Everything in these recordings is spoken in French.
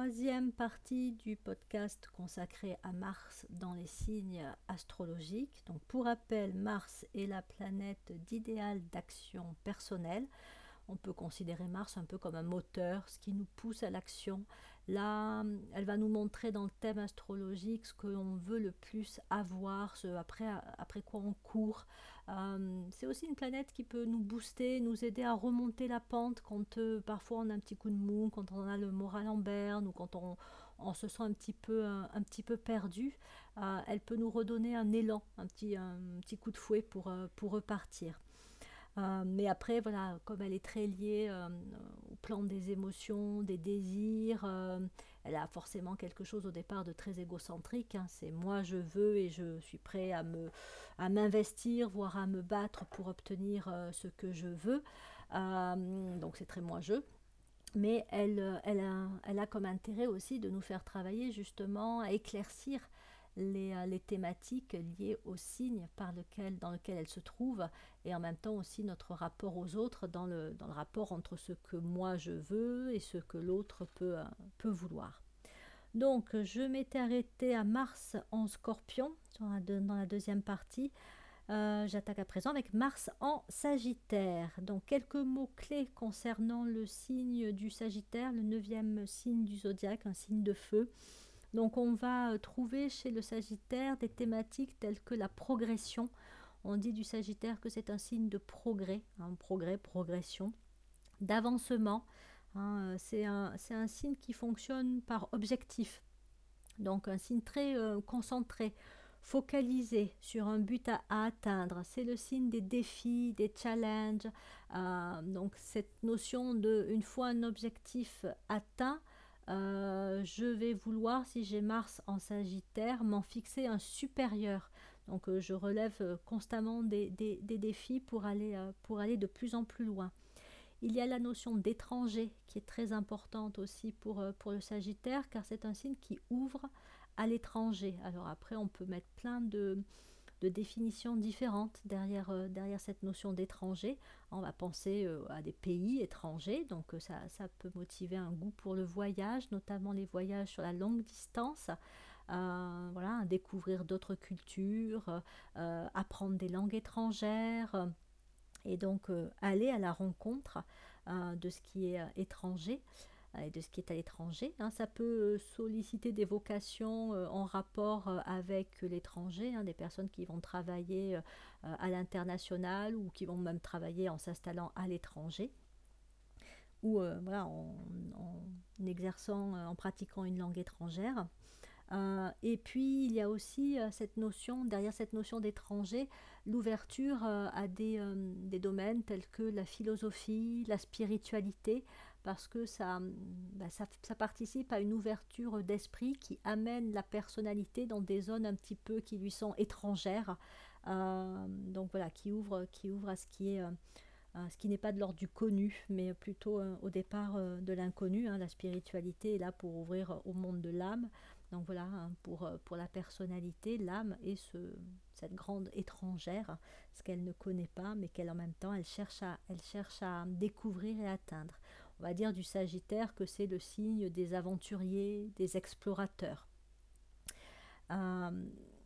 troisième partie du podcast consacré à Mars dans les signes astrologiques. Donc pour rappel, Mars est la planète d'idéal d'action personnelle. On peut considérer Mars un peu comme un moteur, ce qui nous pousse à l'action. Là, elle va nous montrer dans le thème astrologique ce que l'on veut le plus avoir, ce après, quoi on court. Euh, c'est aussi une planète qui peut nous booster, nous aider à remonter la pente quand euh, parfois on a un petit coup de mou, quand on a le moral en berne ou quand on, se sent un petit peu, un, petit peu perdu. Euh, elle peut nous redonner un élan, un petit, un coup de fouet pour repartir. Euh, mais après, voilà, comme elle est très liée euh, au plan des émotions, des désirs, euh, elle a forcément quelque chose au départ de très égocentrique. Hein. c'est moi je veux et je suis prêt à me à m'investir, voire à me battre pour obtenir ce que je veux. donc c'est très moi je. Mais elle, elle, a, elle a comme intérêt aussi de nous faire travailler justement à éclaircir euh, les, thématiques liées au signe par lequel, dans lequel elle se trouve et en même temps aussi notre rapport aux autres dans le, dans le rapport entre ce que moi je veux et ce que l'autre peut, euh, peut vouloir. Donc je m'étais arrêtée à Mars en scorpion dans la, deuxième partie. Euh, j'attaque à présent avec Mars en Sagittaire. Donc quelques mots clés concernant le signe du Sagittaire, le neuvième signe du zodiaque, un signe de feu. Donc on va euh, trouver chez le Sagittaire des thématiques telles que la progression. On dit du Sagittaire que c'est un signe de progrès, hein, progrès, progression, d'avancement. Hein, euh, c'est un, un, signe qui fonctionne par objectif. Donc un signe très euh, concentré, focalisé sur un but à, atteindre. C'est le signe des défis, des challenges. donc cette notion de, une fois un objectif atteint, euh, je vais vouloir, si j'ai Mars en Sagittaire, m'en fixer un supérieur. Donc euh, je relève euh, constamment des, défis pour aller, pour aller de plus en plus loin. Il y a la notion d'étranger qui est très importante aussi pour, pour le Sagittaire car c'est un signe qui ouvre à l'étranger. Alors après on peut mettre plein de, de définitions différentes derrière, euh, derrière cette notion d'étranger. On va penser euh, à des pays étrangers, donc euh, ça, ça, peut motiver un goût pour le voyage, notamment les voyages sur la longue distance. voilà, découvrir d'autres cultures, apprendre des langues étrangères et donc aller à la rencontre de ce qui est étranger et de ce qui est à l'étranger. Hein. Ça peut euh, solliciter des vocations euh, en rapport euh, avec l'étranger, hein, des personnes qui vont travailler à l'international ou qui vont même travailler en s'installant à l'étranger ou voilà, en, exerçant, en pratiquant une langue étrangère. et puis il y a aussi cette notion, derrière cette notion d'étranger, l'ouverture à des, des, domaines tels que la philosophie, la spiritualité, parce que bah, ça, ça, participe à une ouverture d'esprit qui amène la personnalité dans des zones un petit peu qui lui sont étrangères. Euh, donc voilà, qui ouvre, qui ouvre à ce qui est... Euh, ce qui n'est pas de l'ordre du connu, mais plutôt euh, au départ de l'inconnu. Hein. La spiritualité est là pour ouvrir au monde de l'âme. Donc voilà, hein, pour, pour la personnalité, l'âme est ce, cette grande étrangère, ce qu'elle ne connaît pas, mais qu'elle en même temps, elle cherche, à, elle cherche à découvrir et atteindre on va dire du Sagittaire que c'est le signe des aventuriers, des explorateurs. Euh,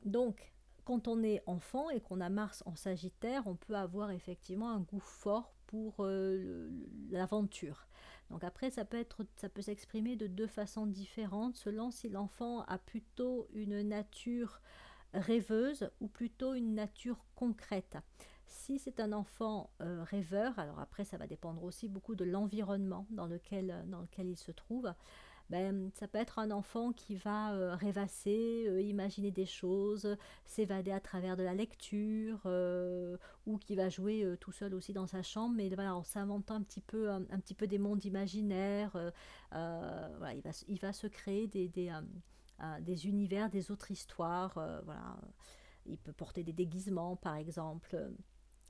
donc, quand on est enfant et qu'on a Mars en Sagittaire, on peut avoir effectivement un goût fort pour euh, l'aventure. Donc après, ça peut être, ça peut s'exprimer de deux façons différentes selon si l'enfant a plutôt une nature rêveuse ou plutôt une nature concrète. Si c'est un enfant euh, rêveur, alors après ça va dépendre aussi beaucoup de l'environnement dans lequel, euh, dans lequel il se trouve, ben, ça peut être un enfant qui va euh, rêvasser, imaginer des choses, s'évader à travers de la lecture, ou qui va jouer tout seul aussi dans sa chambre, mais voilà, en s'inventant un petit peu, un, petit peu des mondes imaginaires, voilà, il, va, il va se créer des, des, des univers, des autres histoires, voilà. Il peut porter des déguisements, par exemple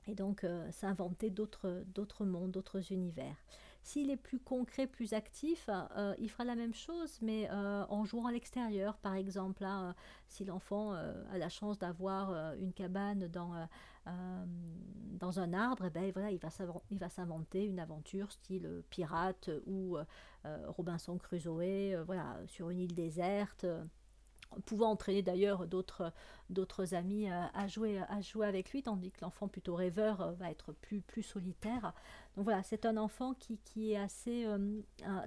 et donc euh, s'inventer d'autres mondes, d'autres univers. S'il est plus concret, plus actif, euh, il fera la même chose, mais euh, en jouant à l'extérieur, par exemple. Hein, si l'enfant a la chance d'avoir une cabane dans, dans un arbre, eh ben, voilà, il va s'inventer une aventure style pirate ou Robinson Crusoe, voilà, sur une île déserte pouvant entraîner d'ailleurs d'autres d'autres amis euh, à jouer à jouer avec lui tandis que l'enfant plutôt rêveur euh, va être plus plus solitaire donc voilà c'est un enfant qui, qui est assez euh,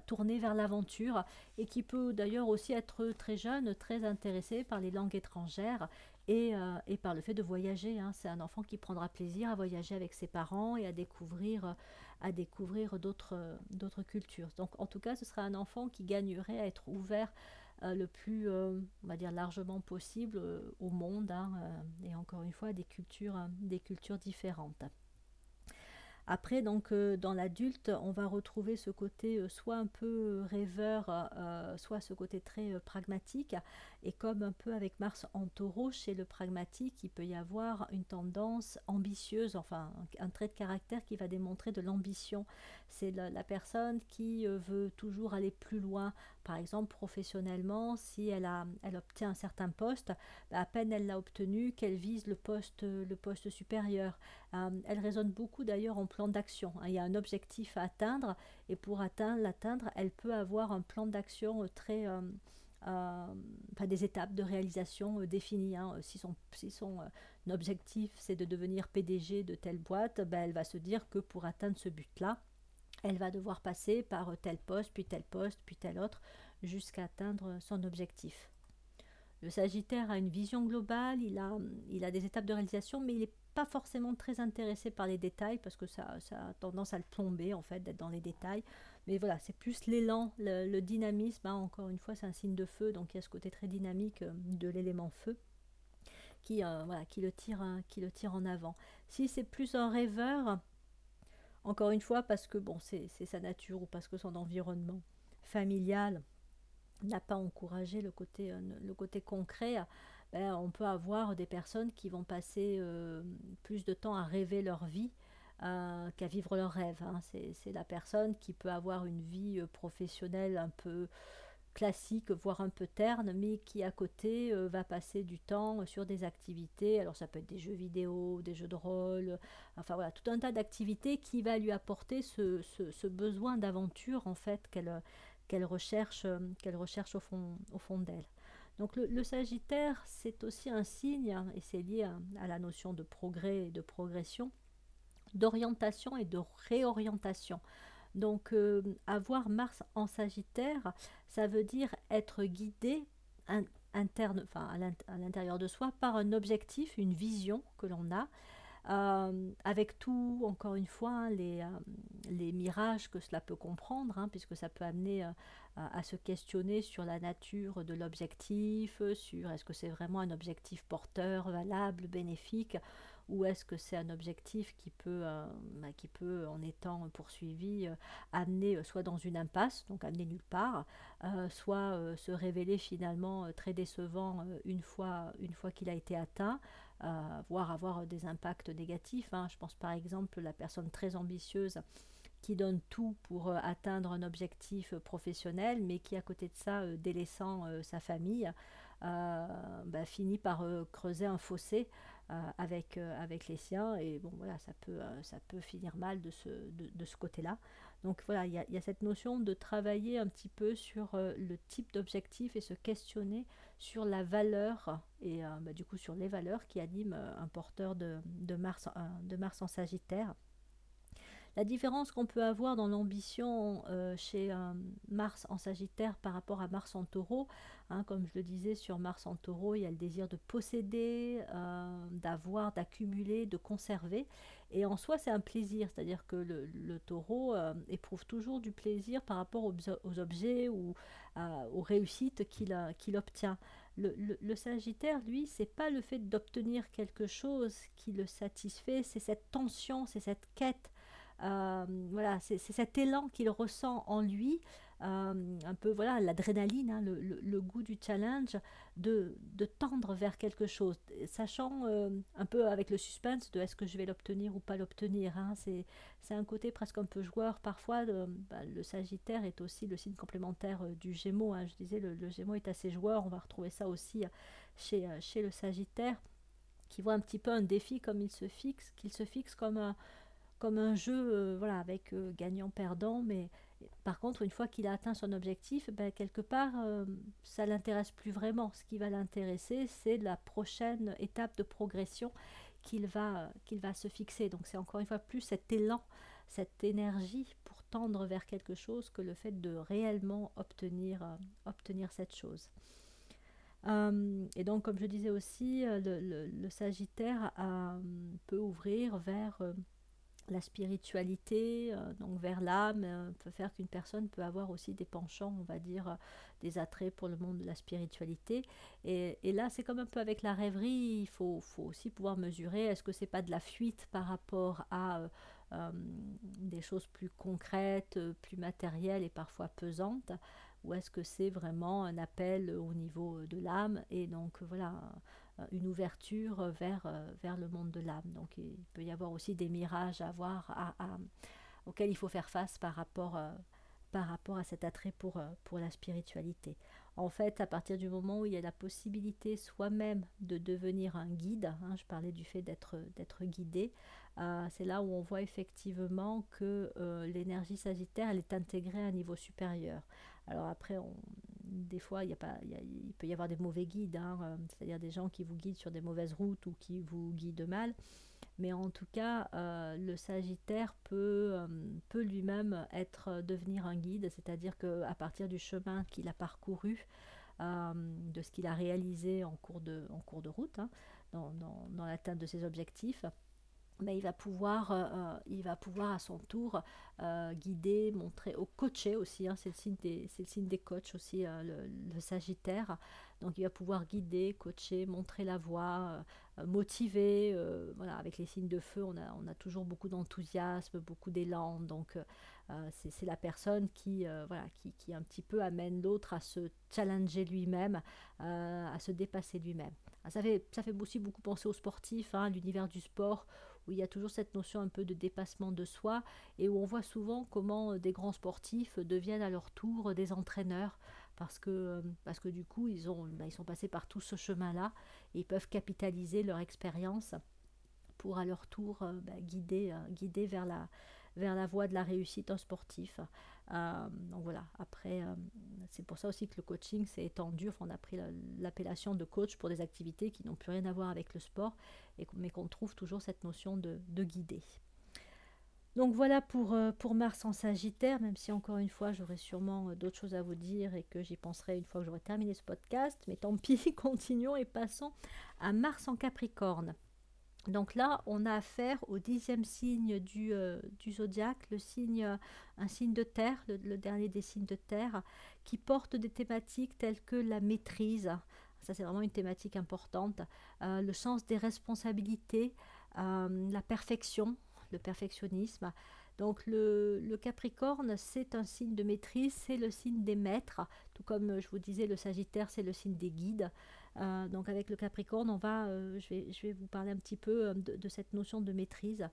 tourné vers l'aventure et qui peut d'ailleurs aussi être très jeune très intéressé par les langues étrangères et, et par le fait de voyager hein. c'est un enfant qui prendra plaisir à voyager avec ses parents et à découvrir à découvrir d'autres d'autres cultures donc en tout cas ce sera un enfant qui gagnerait à être ouvert le plus, euh, on va dire, largement possible euh, au monde, hein, et encore une fois, des cultures, des cultures différentes. Après, donc, dans l'adulte, on va retrouver ce côté soit un peu rêveur, soit ce côté très pragmatique. Et comme un peu avec Mars en taureau, chez le pragmatique, il peut y avoir une tendance ambitieuse, enfin un trait de caractère qui va démontrer de l'ambition. C'est la, personne qui veut toujours aller plus loin, par exemple, professionnellement, si elle, a, elle obtient un certain poste, à peine elle l'a obtenu qu'elle vise le poste, le poste supérieur. Euh, elle raisonne beaucoup d'ailleurs en plan d'action. Hein. Il y a un objectif à atteindre et pour atteindre, l'atteindre, elle peut avoir un plan d'action euh, très... Euh, des étapes de réalisation définies. Hein. Si son, si son objectif c'est de devenir PDG de telle boîte, bah, elle va se dire que pour atteindre ce but-là, elle va devoir passer par tel poste, puis tel poste, puis tel autre, jusqu'à atteindre son objectif. Le Sagittaire a une vision globale, il a, des étapes de réalisation, mais il n'est pas forcément très intéressé par les détails, parce que ça, a tendance à le plomber, en fait, d'être dans les détails. Mais voilà, c'est plus l'élan, le, dynamisme. Hein. Encore une fois, c'est un signe de feu, donc il y a ce côté très dynamique euh, de l'élément feu. Qui, euh, voilà, qui, le tire, qui le tire en avant. Si c'est plus un rêveur, encore une fois, parce que bon, c'est sa nature ou parce que son environnement familial n'a pas encouragé le côté, euh, concret, ben, on peut avoir des personnes qui vont passer euh, plus de temps à rêver leur vie euh, qu'à vivre leur rêve. Hein. C'est la personne qui peut avoir une vie professionnelle un peu classique, voire un peu terne, mais qui à côté euh, va passer du temps sur des activités. Alors ça peut être des jeux vidéo, des jeux de rôle, enfin voilà, tout un tas d'activités qui va lui apporter ce, besoin d'aventure en fait qu'elle recherche, qu'elle recherche au fond, au fond d'elle. Donc le, Sagittaire, c'est aussi un signe, hein, et c'est lié à, la notion de progrès et de progression, d'orientation et de réorientation. Donc euh, avoir Mars en Sagittaire, ça veut dire être guidé à l'intérieur de soi par un objectif, une vision que l'on a. Euh, avec tout, encore une fois, hein, les, euh, les, mirages que cela peut comprendre, hein, puisque ça peut amener à se questionner sur la nature de l'objectif, sur est-ce que c'est vraiment un objectif porteur, valable, bénéfique, ou est-ce que c'est un objectif qui peut, euh, bah, qui peut en étant poursuivi, euh, amener euh, soit dans une impasse, donc amener nulle part, soit se révéler finalement très décevant une fois, une fois qu'il a été atteint, voire avoir des impacts négatifs. Hein. Je pense par exemple la personne très ambitieuse qui donne tout pour atteindre un objectif professionnel, mais qui à côté de ça, délaissant sa famille, bah, finit par creuser un fossé avec, euh, avec les siens. Et bon, voilà, ça peut, euh, ça peut finir mal de ce, de, ce côté-là. Donc voilà, il y, y, a cette notion de travailler un petit peu sur le type d'objectif et se questionner sur la valeur et bah, du coup sur les valeurs qui animent un porteur de, de, Mars, de Mars en Sagittaire. La différence qu'on peut avoir dans l'ambition euh, chez euh, Mars en Sagittaire par rapport à Mars en Taureau, hein, comme je le disais sur Mars en Taureau, il y a le désir de posséder, euh, d'avoir, d'accumuler, de conserver. Et en soi, c'est un plaisir, c'est-à-dire que le, taureau éprouve toujours du plaisir par rapport aux, objets ou aux réussites qu'il obtient. Le, le, Sagittaire, lui, c'est pas le fait d'obtenir quelque chose qui le satisfait, c'est cette tension, c'est cette quête euh, voilà, c'est cet élan qu'il ressent en lui, euh, un peu voilà l'adrénaline, hein, le, goût du challenge, de, tendre vers quelque chose, sachant euh, un peu avec le suspense de est-ce que je vais l'obtenir ou pas l'obtenir. Hein. c'est un côté presque un peu joueur parfois. Bah, le Sagittaire est aussi le signe complémentaire du Gémeaux. Hein. je disais le, le, Gémeaux est assez joueur, on va retrouver ça aussi chez, chez le Sagittaire. qui voit un petit peu un défi comme il se fixe, qu'il se fixe comme un, comme un jeu voilà, avec gagnant-perdant, mais par contre, une fois qu'il a atteint son objectif, ben, quelque part, ça l'intéresse plus vraiment. Ce qui va l'intéresser, c'est la prochaine étape de progression qu'il va, va se fixer. Donc c'est encore une fois plus cet élan, cette énergie pour tendre vers quelque chose que le fait de réellement obtenir, euh, obtenir cette chose. Euh, et donc, comme je disais aussi, euh, le, Sagittaire peut ouvrir vers la spiritualité, donc vers l'âme, peut faire qu'une personne peut avoir aussi des penchants, on va dire, des attraits pour le monde de la spiritualité. Et, là, c'est comme un peu avec la rêverie, il faut, faut aussi pouvoir mesurer, est-ce que c'est pas de la fuite par rapport à euh, des choses plus concrètes, plus matérielles et parfois pesantes, ou est-ce que c'est vraiment un appel au niveau de l'âme et donc voilà une ouverture vers, vers le monde de l'âme. Donc il peut y avoir aussi des mirages à voir, auxquels il faut faire face par rapport, par rapport à cet attrait pour, pour la spiritualité. En fait, à partir du moment où il y a la possibilité soi-même de devenir un guide, hein, je parlais du fait d'être guidé, euh, c'est là où on voit effectivement que euh, l'énergie sagittaire, elle est intégrée à un niveau supérieur. Alors après, des fois, il, y a pas, il, peut y avoir des mauvais guides, hein, euh, c'est-à-dire des gens qui vous guident sur des mauvaises routes ou qui vous guident mal. Mais en tout cas, le Sagittaire peut, peut lui-même être devenir un guide, c'est-à-dire qu'à partir du chemin qu'il a parcouru, de ce qu'il a réalisé en cours de, en cours de route, hein, dans, dans l'atteinte de ses objectifs, mais il va pouvoir, euh, euh, il va pouvoir à son tour euh, guider, montrer, au coacher aussi, hein, c'est le, signe des, le signe des coachs aussi, le, Sagittaire. Donc il va pouvoir guider, coacher, montrer la voie, motiver. voilà, avec les signes de feu, on a, on a toujours beaucoup d'enthousiasme, beaucoup d'élan. Donc c'est la personne qui, voilà, qui, qui, un petit peu amène l'autre à se challenger lui-même, à se dépasser lui-même. Ah, ça fait, ça fait aussi beaucoup penser aux sportifs, hein, l'univers du sport où il y a toujours cette notion un peu de dépassement de soi et où on voit souvent comment euh, des grands sportifs deviennent à leur tour des entraîneurs parce que, euh, parce que du coup ils, ont, bah, ils sont passés par tout ce chemin-là et ils peuvent capitaliser leur expérience pour à leur tour euh, bah, guider, guider vers, la, vers la voie de la réussite en sportif. Euh, donc voilà, après, euh, c'est pour ça aussi que le coaching s'est étendu. On a pris l'appellation de coach pour des activités qui n'ont plus rien à voir avec le sport, mais qu'on trouve toujours cette notion de, guider. Donc voilà pour, euh, pour Mars en Sagittaire, même si encore une fois j'aurai sûrement d'autres choses à vous dire et que j'y penserai une fois que j'aurai terminé ce podcast. Mais tant pis, continuons et passons à Mars en Capricorne. Donc là, on a affaire au dixième signe du, euh, zodiaque, euh, un signe de terre, le, dernier des signes de terre, qui porte des thématiques telles que la maîtrise, ça c'est vraiment une thématique importante, euh, le sens des responsabilités, la perfection, le perfectionnisme. Donc le Capricorne, c'est un signe de maîtrise, c'est le signe des maîtres, tout comme je vous disais, le Sagittaire, c'est le signe des guides. Euh, donc avec le Capricorne, on va, euh, je, vais, vous parler un petit peu euh, de, cette notion de maîtrise.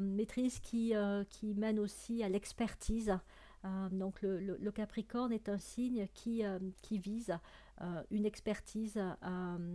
maîtrise qui, mène aussi à l'expertise. donc le, Capricorne est un signe qui vise une expertise,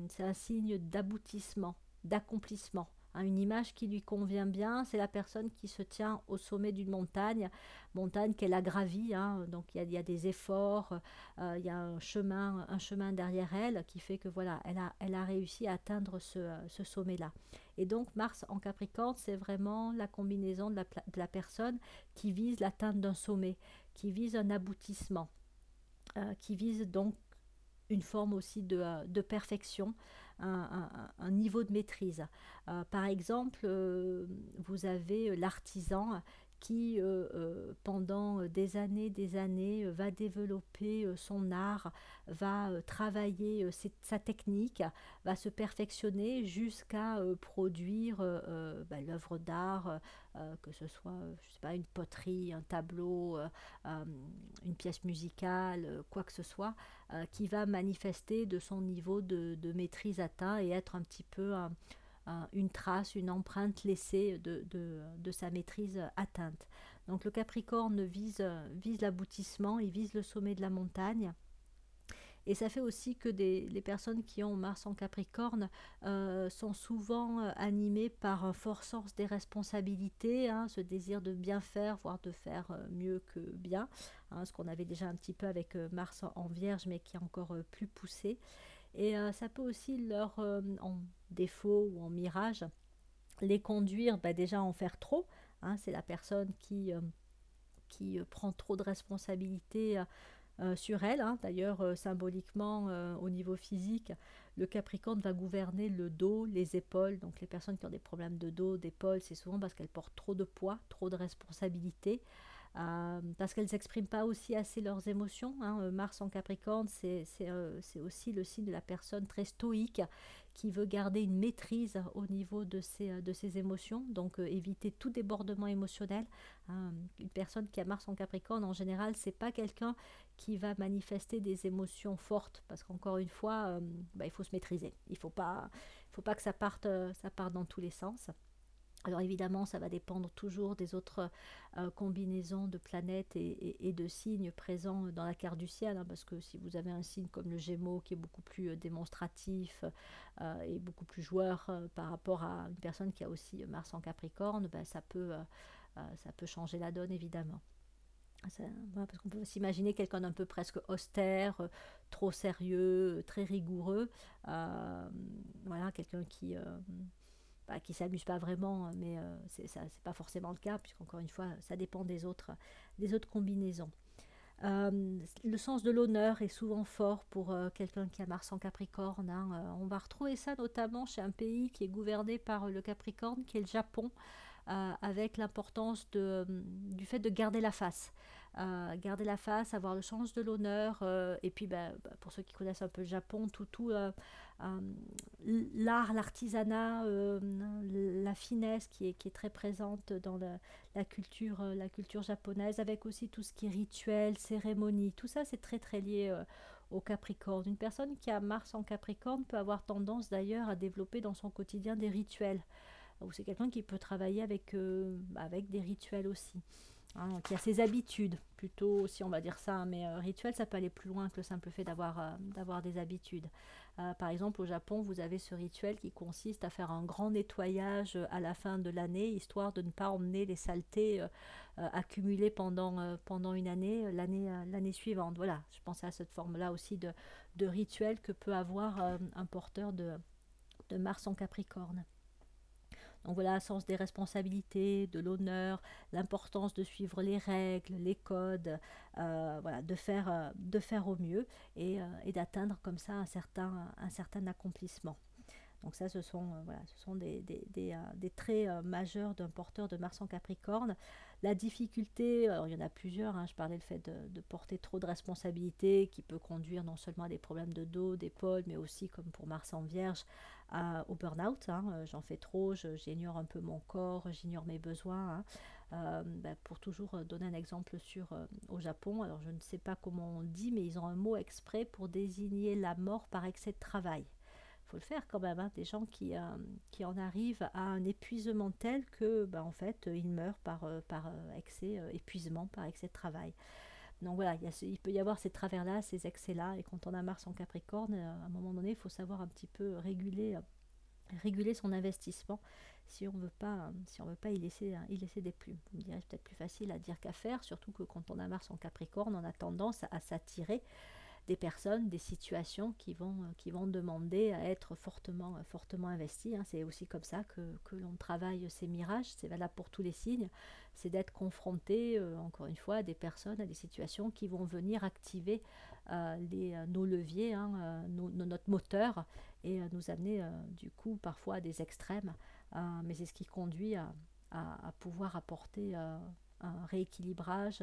c'est un signe d'aboutissement, d'accomplissement. Hein, une image qui lui convient bien, c'est la personne qui se tient au sommet d'une montagne, montagne qu'elle a gravie, hein, donc il y, a des efforts, euh, il y a un chemin, un chemin derrière elle qui fait que voilà, elle a, elle a réussi à atteindre ce, sommet-là. Et donc Mars en Capricorne, c'est vraiment la combinaison de la, personne qui vise l'atteinte d'un sommet, qui vise un aboutissement, euh, qui vise donc une forme aussi de, euh, de perfection un, niveau de maîtrise. Euh, par exemple, euh, vous avez l'artisan qui, euh, pendant des années, des années, va développer son art, va travailler sa technique, va se perfectionner jusqu'à produire bah, l'œuvre d'art, que ce soit, je sais pas, une poterie, un tableau, une pièce musicale, quoi que ce soit, qui va manifester de son niveau de, de maîtrise atteint et être un petit peu une trace, une empreinte laissée de, de, sa maîtrise atteinte. Donc le Capricorne vise, vise l'aboutissement, il vise le sommet de la montagne. Et ça fait aussi que des, les personnes qui ont Mars en Capricorne euh, sont souvent euh, animées par un fort sens des responsabilités, hein, ce désir de bien faire, voire de faire euh, mieux que bien, hein, ce qu'on avait déjà un petit peu avec Mars en Vierge, mais qui est encore plus poussé. Et ça peut aussi leur, en défaut ou en mirage, les conduire bah, déjà à en faire trop. Hein, c'est la personne qui, qui prend trop de responsabilités euh, sur elle. Hein. D'ailleurs, euh, symboliquement, euh, au niveau physique, le Capricorne va gouverner le dos, les épaules. Donc les personnes qui ont des problèmes de dos, d'épaules, c'est souvent parce qu'elles portent trop de poids, trop de responsabilités. Euh, parce qu'elles n'expriment pas aussi assez leurs émotions. Hein. Euh, Mars en Capricorne, euh, c'est aussi le signe de la personne très stoïque qui veut garder une maîtrise au niveau de ses, émotions, donc éviter tout débordement émotionnel. Hein. Une personne qui a Mars en Capricorne, en général, c'est pas quelqu'un qui va manifester des émotions fortes, parce qu'encore une fois, bah, il faut se maîtriser. Il faut pas, faut pas que ça parte dans tous les sens. Alors évidemment, ça va dépendre toujours des autres euh, combinaisons de planètes et, de signes présents dans la carte du ciel, hein, parce que si vous avez un signe comme le Gémeaux qui est beaucoup plus euh, démonstratif euh, et beaucoup plus joueur par rapport à une personne qui a aussi Mars en Capricorne, ben, ça, peut, ça peut changer la donne évidemment. parce qu'on peut s'imaginer quelqu'un d'un peu presque austère, trop sérieux, très rigoureux. voilà, quelqu'un qui bah, qui s'amusent pas vraiment, mais euh, c'est ça, c'est pas forcément le cas, puisqu'encore une fois, ça dépend des autres, des autres combinaisons. Euh, le sens de l'honneur est souvent fort pour euh, quelqu'un qui a Mars en Capricorne. Hein. on va retrouver ça notamment chez un pays qui est gouverné par le Capricorne, qui est le Japon, avec l'importance de, du fait de garder la face. Euh, garder la face, avoir le sens de l'honneur, euh, et puis ben, ben, pour ceux qui connaissent un peu le Japon, tout, tout euh, l'art, l'artisanat, la finesse qui est, qui est très présente dans la, culture, la culture japonaise, avec aussi tout ce qui est rituel, cérémonie, tout ça c'est très très lié au Capricorne. Une personne qui a Mars en Capricorne peut avoir tendance d'ailleurs à développer dans son quotidien des rituels, ou c'est quelqu'un qui peut travailler avec, avec des rituels aussi. Hein, qui a ses habitudes, plutôt si on va dire ça, mais euh, rituel, ça peut aller plus loin que le simple fait d'avoir euh, des habitudes. Euh, par exemple, au Japon, vous avez ce rituel qui consiste à faire un grand nettoyage à la fin de l'année, histoire de ne pas emmener les saletés accumulées pendant, une année, l'année suivante. Voilà, je pensais à cette forme-là aussi de, de, rituel que peut avoir un porteur de, de Mars en Capricorne. Donc voilà, sens des responsabilités, de l'honneur, l'importance de suivre les règles, les codes, euh, voilà, de faire, euh, de faire au mieux et, euh, d'atteindre comme ça un certain, accomplissement. Donc ça, ce sont, des traits majeurs d'un porteur de Mars en Capricorne. La difficulté, alors il y en a plusieurs, hein, je parlais le fait de, porter trop de responsabilités qui peut conduire non seulement à des problèmes de dos, d'épaule, mais aussi comme pour Mars en Vierge, au burn-out. Hein, euh, j'en fais trop, j'ignore un peu mon corps, j'ignore mes besoins. Hein. Euh, ben, pour toujours donner un exemple sur euh, au Japon, alors je ne sais pas comment on dit, mais ils ont un mot exprès pour désigner la mort par excès de travail. Il le faire quand même, hein, des gens qui, qui en arrivent à un épuisement tel que, ben, en fait, ils meurent par, par excès, épuisement, par excès de travail. Donc voilà, il, peut y avoir ces travers-là, ces excès-là, et quand on a Mars en Capricorne, euh, à un moment donné, il faut savoir un petit peu réguler, euh, réguler son investissement si on veut pas, si on veut pas y laisser, y laisser des plumes. Vous me direz, peut-être plus facile à dire qu'à faire, surtout que quand on a Mars en Capricorne, on a tendance à s'attirer des personnes, des situations qui vont, euh, qui vont demander à être fortement, euh, fortement investies. Hein. C'est aussi comme ça que, que l'on travaille ces mirages, c'est valable pour tous les signes, c'est d'être confronté, euh, encore une fois, à des personnes, à des situations qui vont venir activer nos leviers, hein, notre moteur, et nous amener du coup parfois à des extrêmes. mais c'est ce qui conduit à, à, pouvoir apporter un rééquilibrage,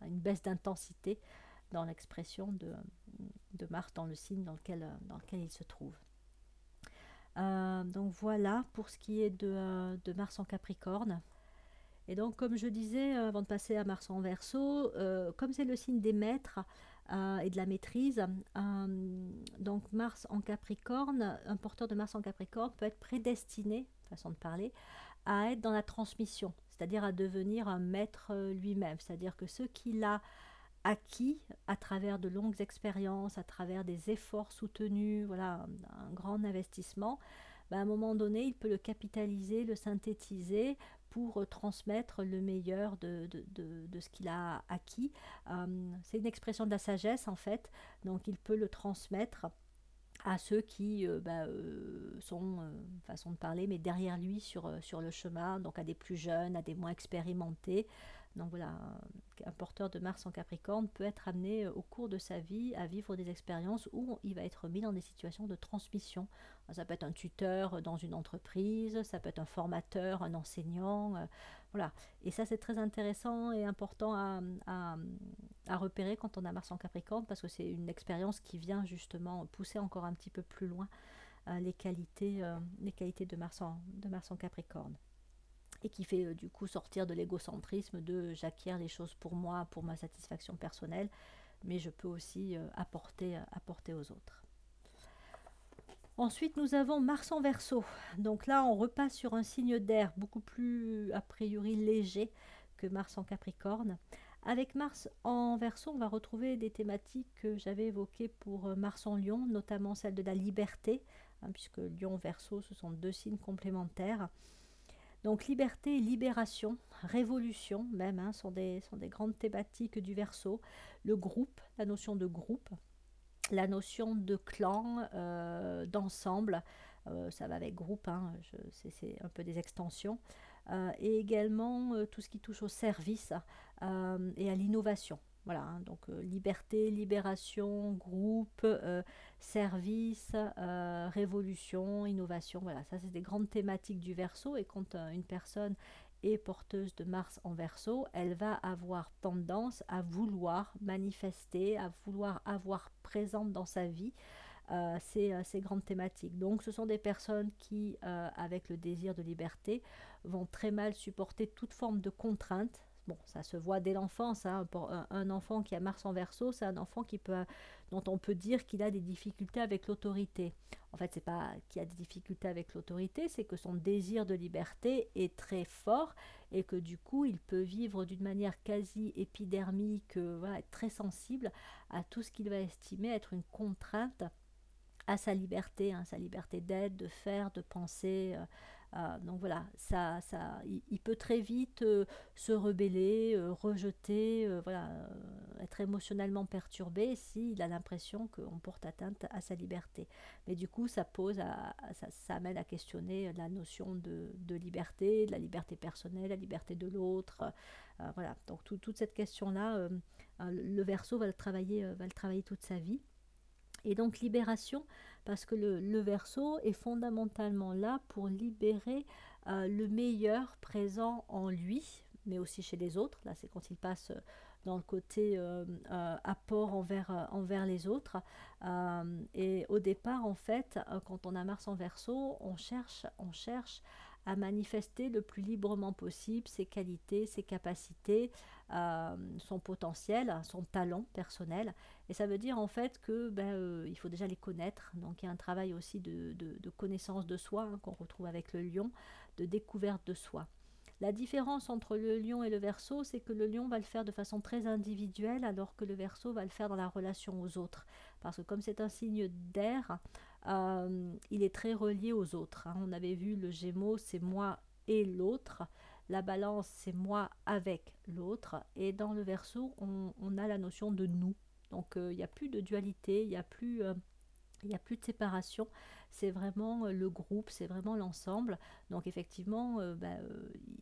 une baisse d'intensité dans l'expression de, de, Mars dans le signe dans lequel, dans lequel il se trouve. Euh, donc voilà pour ce qui est de, euh, de, Mars en Capricorne. Et donc comme je disais euh, avant de passer à Mars en Verseau, comme c'est le signe des maîtres et de la maîtrise, donc Mars en Capricorne, un porteur de Mars en Capricorne peut être prédestiné, façon de parler, à être dans la transmission, c'est-à-dire à devenir un maître lui-même, c'est-à-dire que ce qu'il a acquis à travers de longues expériences, à travers des efforts soutenus, voilà, un, grand investissement, ben, à un moment donné, il peut le capitaliser, le synthétiser pour transmettre le meilleur de, ce qu'il a acquis. c'est une expression de la sagesse en fait, donc il peut le transmettre à ceux qui euh, bah, euh, sont, euh, façon de parler, mais derrière lui sur le chemin, donc à des plus jeunes, à des moins expérimentés. Donc voilà, un porteur de Mars en Capricorne peut être amené au cours de sa vie à vivre des expériences où il va être mis dans des situations de transmission. Ça peut être un tuteur dans une entreprise, ça peut être un formateur, un enseignant. Voilà. Et ça, c'est très intéressant et important à, repérer quand on a Mars en Capricorne parce que c'est une expérience qui vient justement pousser encore un petit peu plus loin euh, les, qualités, euh, de Mars en Capricorne. Et qui fait euh, du coup sortir de l'égocentrisme de j'acquiers les choses pour moi, pour ma satisfaction personnelle, mais je peux aussi apporter, apporter aux autres. Ensuite, nous avons Mars en verso. Donc là, on repasse sur un signe d'air beaucoup plus, a priori, léger que Mars en Capricorne. Avec Mars en verso, on va retrouver des thématiques que j'avais évoquées pour euh, Mars en lion, notamment celle de la liberté, hein, puisque lion verso, ce sont deux signes complémentaires. Donc liberté, libération, révolution même, hein, sont, des, sont des grandes thématiques du verso. Le groupe, la notion de groupe, la notion de clan, euh, d'ensemble, euh, ça va avec groupe, hein, c'est un peu des extensions, euh, et également tout ce qui touche au service et à l'innovation. Voilà, hein, donc liberté, libération, groupe, service, révolution, innovation, voilà, ça c'est des grandes thématiques du verso et quand une personne et porteuse de Mars en verso, elle va avoir tendance à vouloir manifester, à vouloir avoir présente dans sa vie euh, ces, euh, grandes thématiques. Donc ce sont des personnes qui, euh, avec le désir de liberté, vont très mal supporter toute forme de contrainte Ça se voit dès l'enfance. Hein. Un, enfant qui a Mars en verso, c'est un enfant qui peut, dont on peut dire qu'il a des difficultés avec l'autorité. En fait, c'est pas qu'il a des difficultés avec l'autorité, c'est que son désir de liberté est très fort et que du coup, il peut vivre d'une manière quasi épidermique, euh, être très sensible à tout ce qu'il va estimer être une contrainte à sa liberté, hein, sa liberté d'être, de faire, de penser. Euh, euh, donc voilà, ça, ça, il, peut très vite euh, se rebeller, euh, rejeter, voilà, être émotionnellement perturbé s'il a l'impression qu'on porte atteinte à sa liberté. Mais du coup, ça pose, ça, amène à questionner la notion de, liberté, de la liberté personnelle, la liberté de l'autre. voilà, donc toute cette question-là, le verso va le travailler, va le travailler toute sa vie. Et donc libération, parce que le, le verso est fondamentalement là pour libérer euh, le meilleur présent en lui, mais aussi chez les autres. Là, c'est quand il passe euh, dans le côté euh, apport envers, les autres. et au départ, en fait, quand on a Mars en verso, on cherche, on cherche à manifester le plus librement possible ses qualités, ses capacités, euh, son potentiel, son talent personnel. Et ça veut dire en fait que ben, euh, il faut déjà les connaître. Donc il y a un travail aussi de, connaissance de soi hein, qu'on retrouve avec le lion, de découverte de soi. La différence entre le lion et le verso, c'est que le lion va le faire de façon très individuelle, alors que le verso va le faire dans la relation aux autres. Parce que comme c'est un signe d'air, euh, il est très relié aux autres. Hein. On avait vu le Gémeaux, c'est moi et l'autre. La balance, c'est moi avec l'autre. Et dans le verso, on, a la notion de nous. Donc euh, il n'y a plus de dualité, il n'y a plus... Euh, il a plus de séparation, c'est vraiment le groupe, c'est vraiment l'ensemble. Donc effectivement, bah,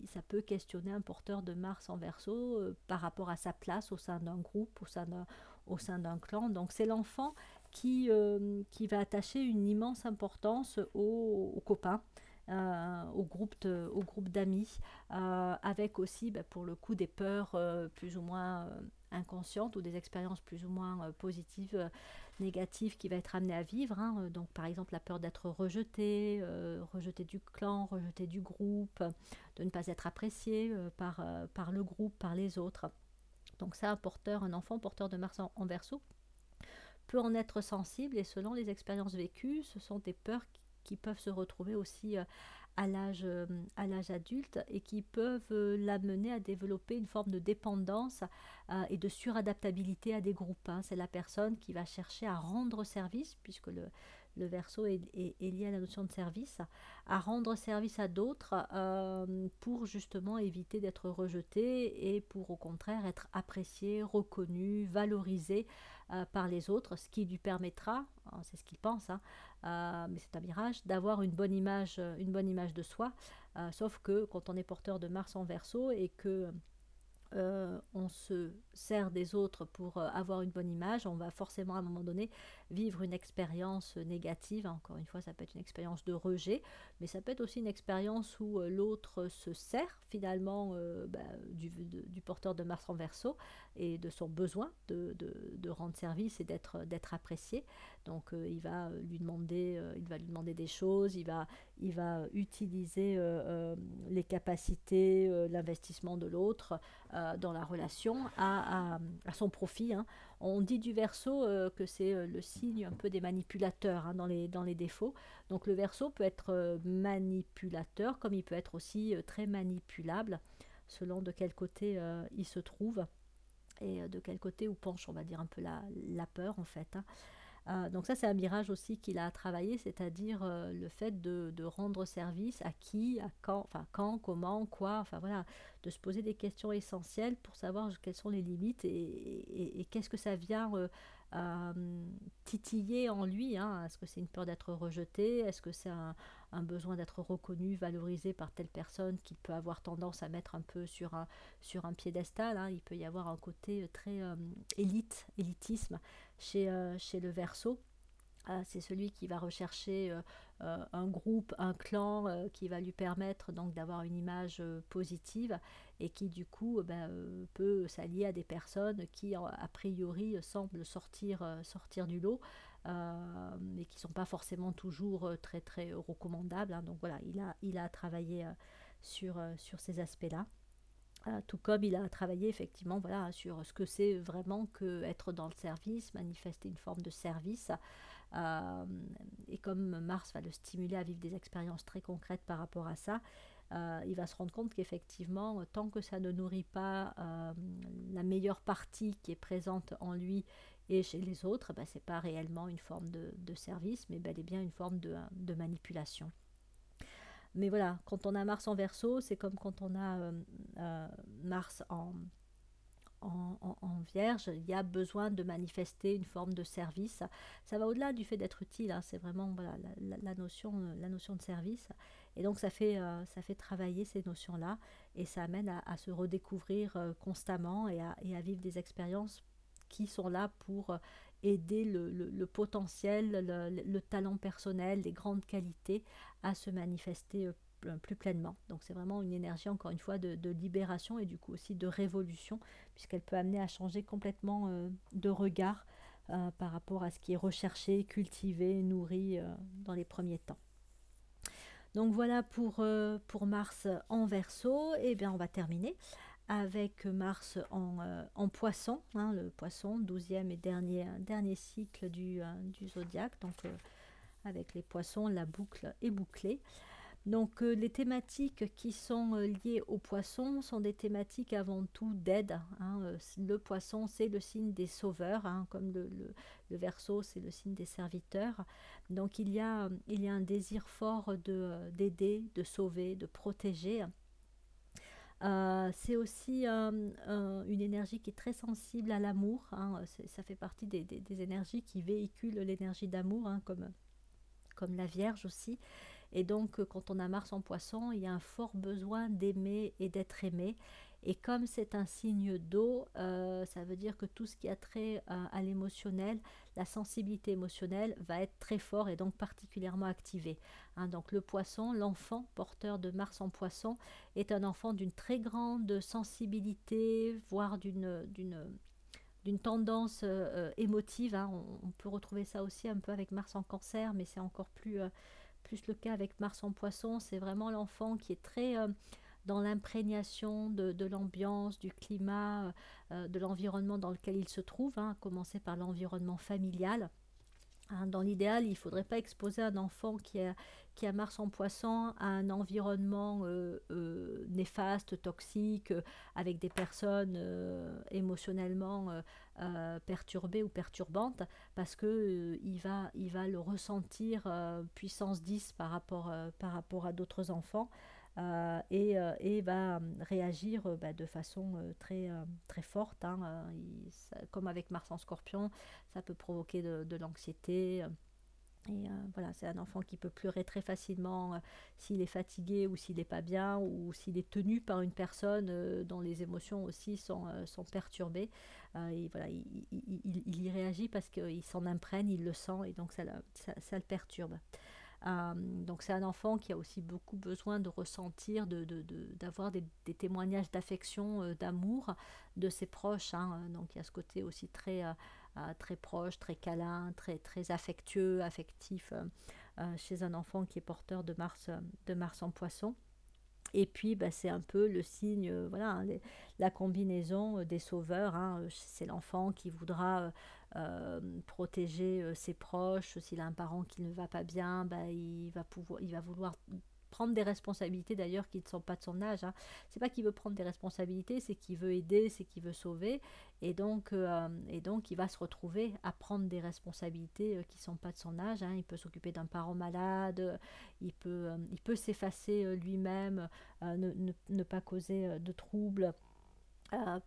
ça peut questionner un porteur de Mars en verso par rapport à sa place au sein d'un groupe, au sein d'un clan. Donc c'est l'enfant qui, euh, qui va attacher une immense importance aux, copains. Euh, au groupe d'amis euh, avec aussi bah, pour le coup des peurs plus ou moins inconscientes ou des expériences plus ou moins positives négatives qui va être amené à vivre hein. donc par exemple la peur d'être rejeté rejeté du clan rejeté du groupe de ne pas être apprécié par, par le groupe par les autres donc ça un porteur un enfant porteur de Mars en verso peut en être sensible et selon les expériences vécues, ce sont des peurs qui peuvent se retrouver aussi à l'âge à l'âge adulte et qui peuvent l'amener à développer une forme de dépendance et de suradaptabilité à des groupes. Hein. C'est la personne qui va chercher à rendre service, puisque le, le verso est, lié à la notion de service, à rendre service à d'autres euh, pour justement éviter d'être rejeté et pour au contraire être apprécié, reconnu, valorisé euh, par les autres, ce qui lui permettra, hein, c'est ce qu'il pense, hein, euh, mais c'est un mirage, d'avoir une bonne image, une bonne image de soi. sauf que quand on est porteur de Mars en verso et que on se sert des autres pour avoir une bonne image, on va forcément à un moment donné vivre une expérience négative. Encore une fois, ça peut être une expérience de rejet, mais ça peut être aussi une expérience où euh, l'autre se sert finalement euh, bah, du, porteur de Mars en verso et de son besoin de, rendre service et d'être apprécié. Donc euh, il va lui demander, il va lui demander des choses, il va, il va utiliser les capacités, l'investissement de l'autre dans la relation à, son profit. Hein. On dit du verso euh, que c'est euh, le signe un peu des manipulateurs hein, dans, les, dans les défauts. Donc le verso peut être euh, manipulateur comme il peut être aussi très manipulable selon de quel côté il se trouve et de quel côté où penche, on va dire, un peu la, la peur en fait. Hein. Euh, donc ça, c'est un mirage aussi qu'il a travaillé, c'est-à-dire euh, le fait de, rendre service à qui, à quand, enfin quand, comment, quoi, enfin voilà, de se poser des questions essentielles pour savoir quelles sont les limites et, qu'est-ce que ça vient euh, titiller en lui. Hein. Est-ce que c'est une peur d'être rejeté? Est-ce que c'est un, besoin d'être reconnu, valorisé par telle personne qu'il peut avoir tendance à mettre un peu sur un, sur un piédestal. Hein? Il peut y avoir un côté très euh, élite, élitisme chez, euh, chez le verso. Ah, c'est celui qui va rechercher euh, un groupe, un clan qui va lui permettre donc d'avoir une image positive et qui du coup ben, peut s'allier à des personnes qui a priori semblent sortir, du lot euh, mais qui ne sont pas forcément toujours euh, très recommandables. Hein. Donc voilà, il a, il a travaillé euh, sur, sur ces aspects-là. Tout comme il a travaillé effectivement voilà, sur ce que c'est vraiment que être dans le service, manifester une forme de service. et comme Mars va le stimuler à vivre des expériences très concrètes par rapport à ça, il va se rendre compte qu'effectivement, tant que ça ne nourrit pas la meilleure partie qui est présente en lui et chez les autres, ben, ce n'est pas réellement une forme de, service, mais bel et bien une forme de, manipulation. Mais voilà, quand on a Mars en verso, c'est comme quand on a euh, euh, Mars en, en, vierge, il y a besoin de manifester une forme de service. Ça va au-delà du fait d'être utile, hein. c'est vraiment voilà, la, notion, la notion de service. Et donc ça fait, euh, ça fait travailler ces notions-là et ça amène à, se redécouvrir constamment et à, et à, vivre des expériences qui sont là pour euh, aider le, potentiel, le, talent personnel, les grandes qualités à se manifester euh, plus pleinement. Donc c'est vraiment une énergie, encore une fois, de, libération et du coup aussi de révolution, puisqu'elle peut amener à changer complètement euh, de regard par rapport à ce qui est recherché, cultivé, nourri dans les premiers temps. Donc voilà pour, pour Mars en verso, et bien on va terminer avec Mars en, euh, poisson, hein, le poisson, douzième et dernier, dernier cycle du, euh, du zodiaque, donc euh, avec les poissons, la boucle est bouclée. Donc les thématiques qui sont liées au poisson sont des thématiques avant tout d'aide. Hein, le poisson, c'est le signe des sauveurs, hein, comme le, le, le verso, c'est le signe des serviteurs. Donc il y a, il y a un désir fort d'aider, de sauver, de protéger. Euh, c'est aussi euh, euh, une énergie qui est très sensible à l'amour. Hein. Ça fait partie des, énergies qui véhiculent l'énergie d'amour, hein, comme, comme la Vierge aussi. Et donc, quand on a Mars en poisson, il y a un fort besoin d'aimer et d'être aimé. Et comme c'est un signe d'eau, ça veut dire que tout ce qui a trait euh, à, l'émotionnel, la sensibilité émotionnelle va être très fort et donc particulièrement activée. Hein. donc le poisson, l'enfant porteur de Mars en poisson, est un enfant d'une très grande sensibilité, voire d'une d'une tendance euh, émotive. Hein. On, peut retrouver ça aussi un peu avec Mars en cancer, mais c'est encore plus, plus le cas avec Mars en poisson. C'est vraiment l'enfant qui est très dans l'imprégnation de, l'ambiance, du climat, euh, de l'environnement dans lequel il se trouve, hein, à commencer par l'environnement familial. Hein, dans l'idéal, il ne faudrait pas exposer un enfant qui a, qui a Mars en poisson à un environnement euh, euh, néfaste, toxique, euh, avec des personnes émotionnellement perturbées ou perturbantes, parce que il, va, il va le ressentir puissance 10 par rapport, par rapport à d'autres enfants. Et, et, va réagir bah, de façon très, très forte. Hein, comme avec Mars en scorpion, ça peut provoquer de, l'anxiété, et euh, voilà, c'est un enfant qui peut pleurer très facilement euh, s'il est fatigué ou s'il n'est pas bien ou s'il est tenu par une personne euh, dont les émotions aussi sont, perturbées. il, y réagit parce qu'il s'en imprègne, il le sent et donc ça le perturbe. Donc c'est un enfant qui a aussi beaucoup besoin de ressentir, d'avoir de, de, des, des, témoignages d'affection, d'amour de ses proches. Hein. Donc il y a ce côté aussi très euh, très proche, très câlin, très, très affectueux, affectif euh, euh, chez un enfant qui est porteur de Mars, de Mars en poisson. Et puis, bah, c'est un peu le signe, voilà, hein, la combinaison des sauveurs. Hein, c'est l'enfant qui voudra protéger ses proches. S'il a un parent qui ne va pas bien, bah, il, va pouvoir, il va vouloir prendre des responsabilités d'ailleurs qui ne sont pas de son âge. Hein. C'est pas qu'il veut prendre des responsabilités, c'est qu'il veut aider, c'est qu'il veut sauver. Et donc, euh, et donc, il va se retrouver à prendre des responsabilités euh, qui ne sont pas de son âge. Hein. Il peut s'occuper d'un parent malade, il peut, euh, peut s'effacer lui-même, ne, ne, pas causer de troubles.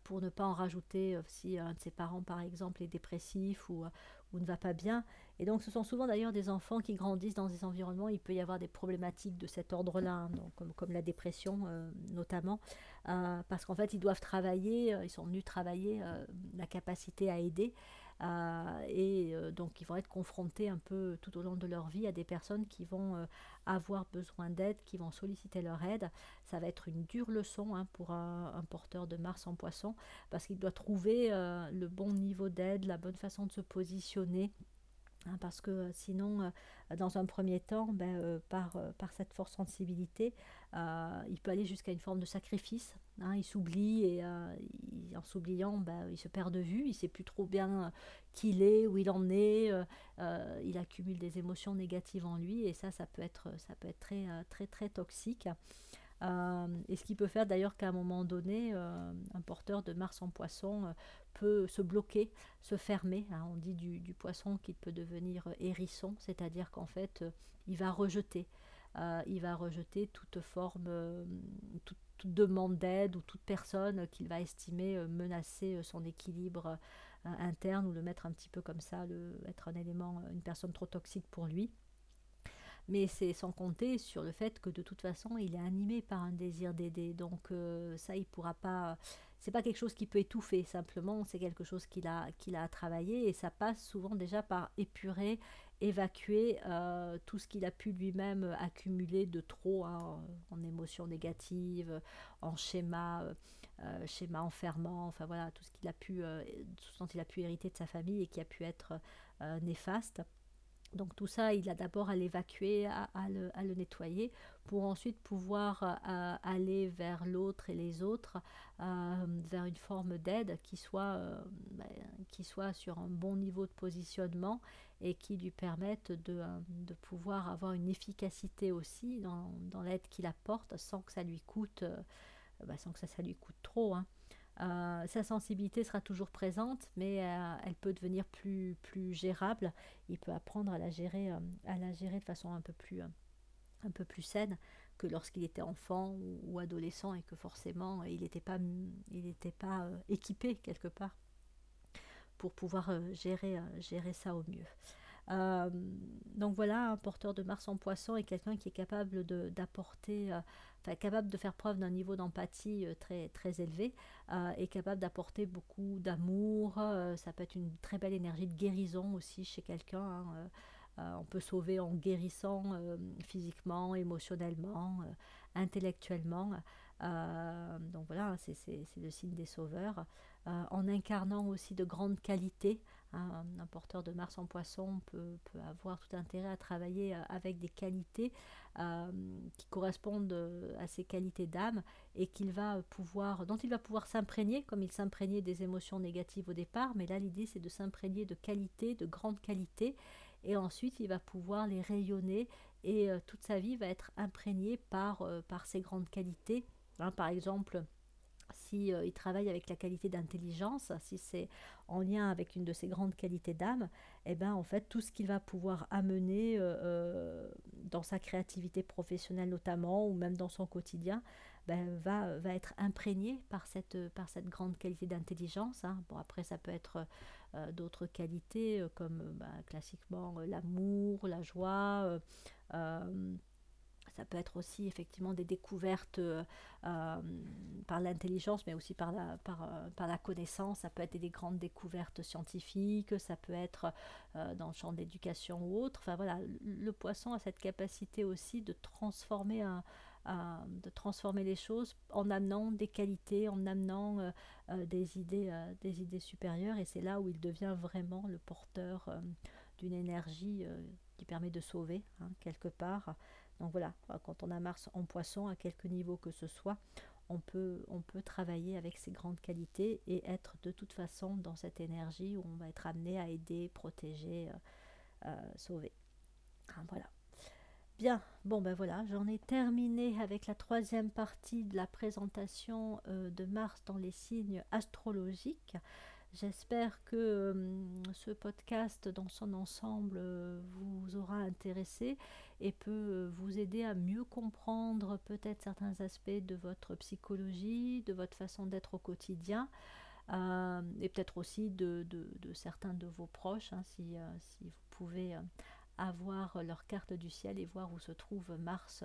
Pour ne pas en rajouter si un de ses parents par exemple est dépressif ou, ou ne va pas bien. Et donc ce sont souvent d'ailleurs des enfants qui grandissent dans des environnements, il peut y avoir des problématiques de cet ordre-là, hein, comme, comme, la dépression euh, notamment, euh, parce qu'en fait ils doivent travailler, euh, ils sont venus travailler la capacité à aider. Et donc ils vont être confrontés un peu tout au long de leur vie à des personnes qui vont avoir besoin d'aide, qui vont solliciter leur aide. Ça va être une dure leçon hein, pour un, porteur de Mars en poisson, parce qu'il doit trouver le bon niveau d'aide, la bonne façon de se positionner Hein, parce que euh, sinon, euh, dans un premier temps, ben, euh, par, par, cette forte sensibilité, il peut aller jusqu'à une forme de sacrifice. Hein. il s'oublie et s'oubliant, ben, il se perd de vue, il ne sait plus trop bien qui il est, où il en est, il accumule des émotions négatives en lui et ça, ça peut être, ça peut être très, très, très toxique. et ce qui peut faire d'ailleurs qu'à un moment donné, un porteur de Mars en poisson peut se bloquer, se fermer. Hein. On dit du, poisson qu'il peut devenir hérisson, c'est-à-dire qu'en fait, euh, il va rejeter. Euh, il va rejeter toute forme, euh, demande d'aide ou toute personne qu'il va estimer menacer son équilibre interne ou le mettre un petit peu comme ça, le, être un élément, une personne trop toxique pour lui. Mais c'est sans compter sur le fait que de toute façon, il est animé par un désir d'aider. Donc ça, il pourra pas c'est pas quelque chose qui peut étouffer simplement, c'est quelque chose qu'il a, travaillé et ça passe souvent déjà par épurer, évacuer euh, tout ce qu'il a pu lui-même accumuler de trop hein, en émotions négatives, en schémas, euh, schéma enfermants, enfin voilà, tout ce qu'il euh, tout ce dont il a pu hériter de sa famille et qui a pu être néfaste. Donc tout ça, il a d'abord à l'évacuer, à, le, nettoyer, pour ensuite pouvoir euh, aller vers l'autre et les autres, euh, vers une forme d'aide qui, soit, euh, ben, qui soit sur un bon niveau de positionnement et qui lui permette de, pouvoir avoir une efficacité aussi dans, l'aide qu'il apporte sans que ça lui coûte, ben, sans que ça, ça lui coûte trop. Hein. Euh, sa sensibilité sera toujours présente, mais euh, elle peut devenir plus, plus gérable. Il peut apprendre à la gérer, euh, à la gérer de façon un peu plus, un peu plus saine que lorsqu'il était enfant ou, adolescent et que forcément il n'était pas, il pas équipé quelque part pour pouvoir gérer, gérer ça au mieux. Euh, donc voilà, un porteur de Mars en poisson est quelqu'un qui est capable d'apporter, euh, enfin capable de faire preuve d'un niveau d'empathie euh, très, très élevé et capable d'apporter beaucoup d'amour. ça peut être une très belle énergie de guérison aussi chez quelqu'un. Hein, on peut sauver en guérissant physiquement, émotionnellement, intellectuellement. donc voilà, c'est le signe des sauveurs. En incarnant aussi de grandes qualités. Un, porteur de Mars en poisson peut, avoir tout intérêt à travailler euh, avec des qualités euh, qui correspondent euh, à ses qualités d'âme et qu'il va pouvoir, dont il va pouvoir s'imprégner, comme il s'imprégnait des émotions négatives au départ, mais là l'idée c'est de s'imprégner de qualités, de grandes qualités, et ensuite il va pouvoir les rayonner et toute sa vie va être imprégnée par, ses grandes qualités. Hein, par exemple, si il travaille avec la qualité d'intelligence, si c'est en lien avec une de ses grandes qualités d'âme, eh ben en fait tout ce qu'il va pouvoir amener dans sa créativité professionnelle notamment ou même dans son quotidien, ben, va, va être imprégné par cette, par cette grande qualité d'intelligence. Hein. Bon, après, ça peut être euh, d'autres qualités euh, comme ben, classiquement euh, l'amour, la joie. Ça peut être aussi effectivement des découvertes par l'intelligence, mais aussi par la, par, par, la connaissance. Ça peut être des grandes découvertes scientifiques, ça peut être dans le champ de l'éducation ou autre. Enfin voilà, le poisson a cette capacité aussi de transformer un, de transformer les choses en amenant des qualités, en amenant euh, euh, des, idées, euh, des idées supérieures. Et c'est là où il devient vraiment le porteur d'une énergie qui permet de sauver, hein, quelque part. Donc voilà, quand on a Mars en poisson, à quelque niveau que ce soit, on peut, travailler avec ces grandes qualités et être de toute façon dans cette énergie où on va être amené à aider, protéger, sauver. Hein, voilà. Bien, bon ben voilà, j'en ai terminé avec la troisième partie de la présentation euh, de Mars dans les signes astrologiques. J'espère que euh, ce podcast dans son ensemble euh, vous aura intéressé et peut vous aider à mieux comprendre peut-être certains aspects de votre psychologie, de votre façon d'être au quotidien. et peut-être aussi de, certains de vos proches, hein, si, si, vous pouvez avoir leur carte du ciel et voir où se trouve Mars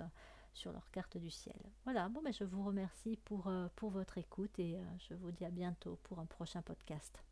sur leur carte du ciel. Voilà, bon ben je vous remercie pour, euh, pour votre écoute et euh, je vous dis à bientôt pour un prochain podcast.